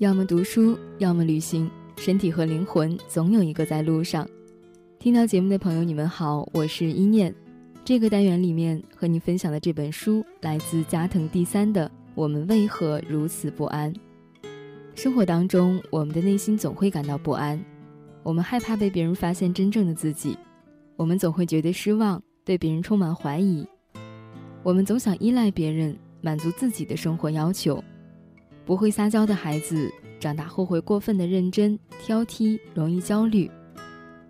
要么读书，要么旅行，身体和灵魂总有一个在路上。听到节目的朋友，你们好，我是一念。这个单元里面和你分享的这本书来自加藤第三的《我们为何如此不安》。生活当中，我们的内心总会感到不安，我们害怕被别人发现真正的自己，我们总会觉得失望，对别人充满怀疑，我们总想依赖别人，满足自己的生活要求。不会撒娇的孩子，长大后会过分的认真、挑剔，容易焦虑，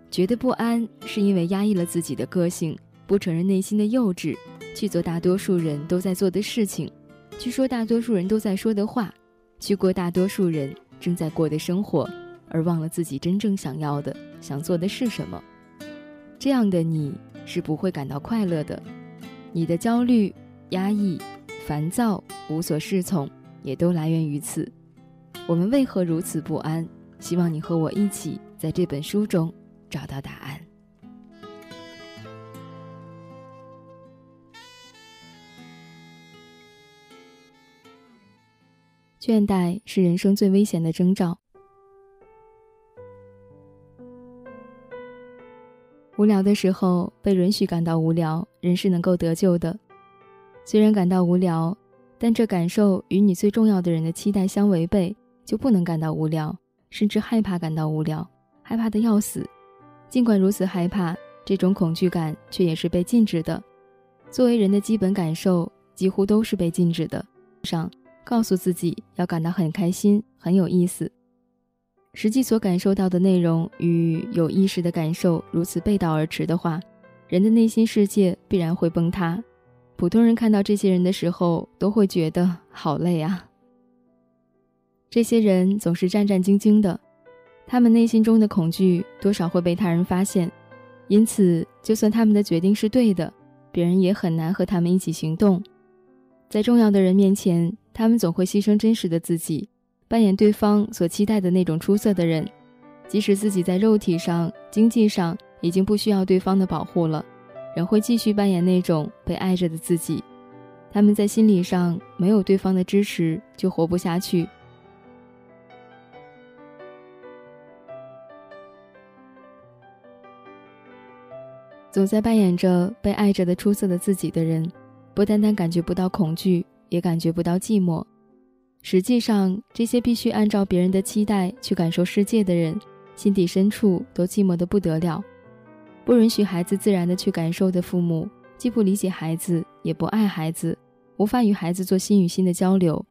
觉得不安，是因为压抑了自己的个性，不承认内心的幼稚，去做大多数人都在做的事情，去说大多数人都在说的话，去过大多数人正在过的生活，而忘了自己真正想要的、想做的是什么。这样的你是不会感到快乐的，你的焦虑、压抑、烦躁、无所适从。也都来源于此。我们为何如此不安？希望你和我一起在这本书中找到答案。倦怠是人生最危险的征兆。无聊的时候被允许感到无聊，人是能够得救的。虽然感到无聊。但这感受与你最重要的人的期待相违背，就不能感到无聊，甚至害怕感到无聊，害怕的要死。尽管如此害怕，这种恐惧感却也是被禁止的。作为人的基本感受，几乎都是被禁止的。上告诉自己要感到很开心、很有意思，实际所感受到的内容与有意识的感受如此背道而驰的话，人的内心世界必然会崩塌。普通人看到这些人的时候，都会觉得好累啊。这些人总是战战兢兢的，他们内心中的恐惧多少会被他人发现，因此，就算他们的决定是对的，别人也很难和他们一起行动。在重要的人面前，他们总会牺牲真实的自己，扮演对方所期待的那种出色的人，即使自己在肉体上、经济上已经不需要对方的保护了。仍会继续扮演那种被爱着的自己，他们在心理上没有对方的支持就活不下去。总在扮演着被爱着的出色的自己的人，不单单感觉不到恐惧，也感觉不到寂寞。实际上，这些必须按照别人的期待去感受世界的人，心底深处都寂寞的不得了。不允许孩子自然的去感受的父母，既不理解孩子，也不爱孩子，无法与孩子做心与心的交流，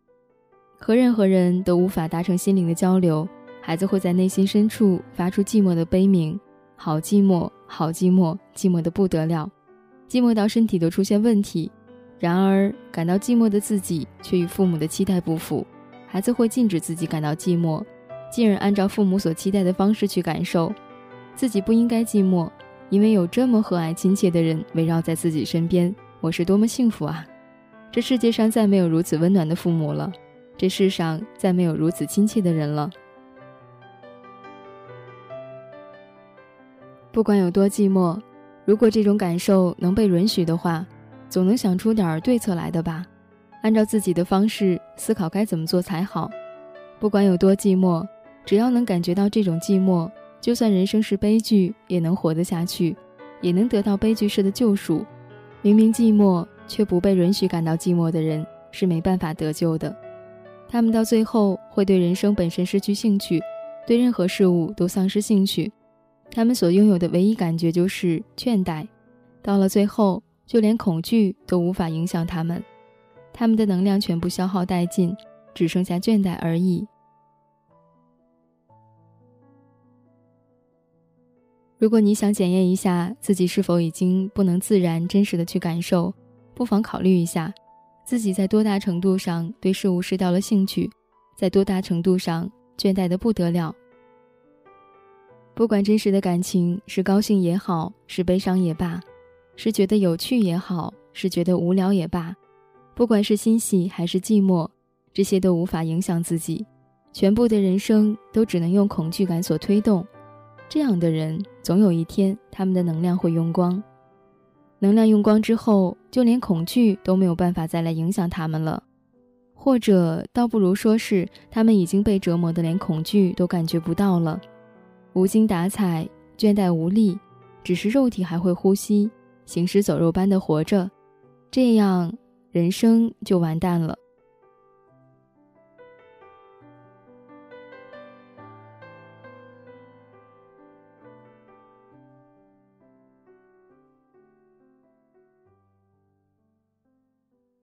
和任何人都无法达成心灵的交流。孩子会在内心深处发出寂寞的悲鸣，好寂寞，好寂寞，寂寞的不得了，寂寞到身体都出现问题。然而，感到寂寞的自己却与父母的期待不符，孩子会禁止自己感到寂寞，进而按照父母所期待的方式去感受，自己不应该寂寞。因为有这么和蔼亲切的人围绕在自己身边，我是多么幸福啊！这世界上再没有如此温暖的父母了，这世上再没有如此亲切的人了。不管有多寂寞，如果这种感受能被允许的话，总能想出点对策来的吧？按照自己的方式思考该怎么做才好。不管有多寂寞，只要能感觉到这种寂寞。就算人生是悲剧，也能活得下去，也能得到悲剧式的救赎。明明寂寞，却不被允许感到寂寞的人，是没办法得救的。他们到最后会对人生本身失去兴趣，对任何事物都丧失兴趣。他们所拥有的唯一感觉就是倦怠。到了最后，就连恐惧都无法影响他们，他们的能量全部消耗殆尽，只剩下倦怠而已。如果你想检验一下自己是否已经不能自然、真实的去感受，不妨考虑一下，自己在多大程度上对事物失掉了兴趣，在多大程度上倦怠的不得了。不管真实的感情是高兴也好，是悲伤也罢，是觉得有趣也好，是觉得无聊也罢，不管是欣喜还是寂寞，这些都无法影响自己，全部的人生都只能用恐惧感所推动。这样的人，总有一天，他们的能量会用光。能量用光之后，就连恐惧都没有办法再来影响他们了。或者倒不如说是他们已经被折磨的连恐惧都感觉不到了，无精打采、倦怠无力，只是肉体还会呼吸，行尸走肉般的活着，这样人生就完蛋了。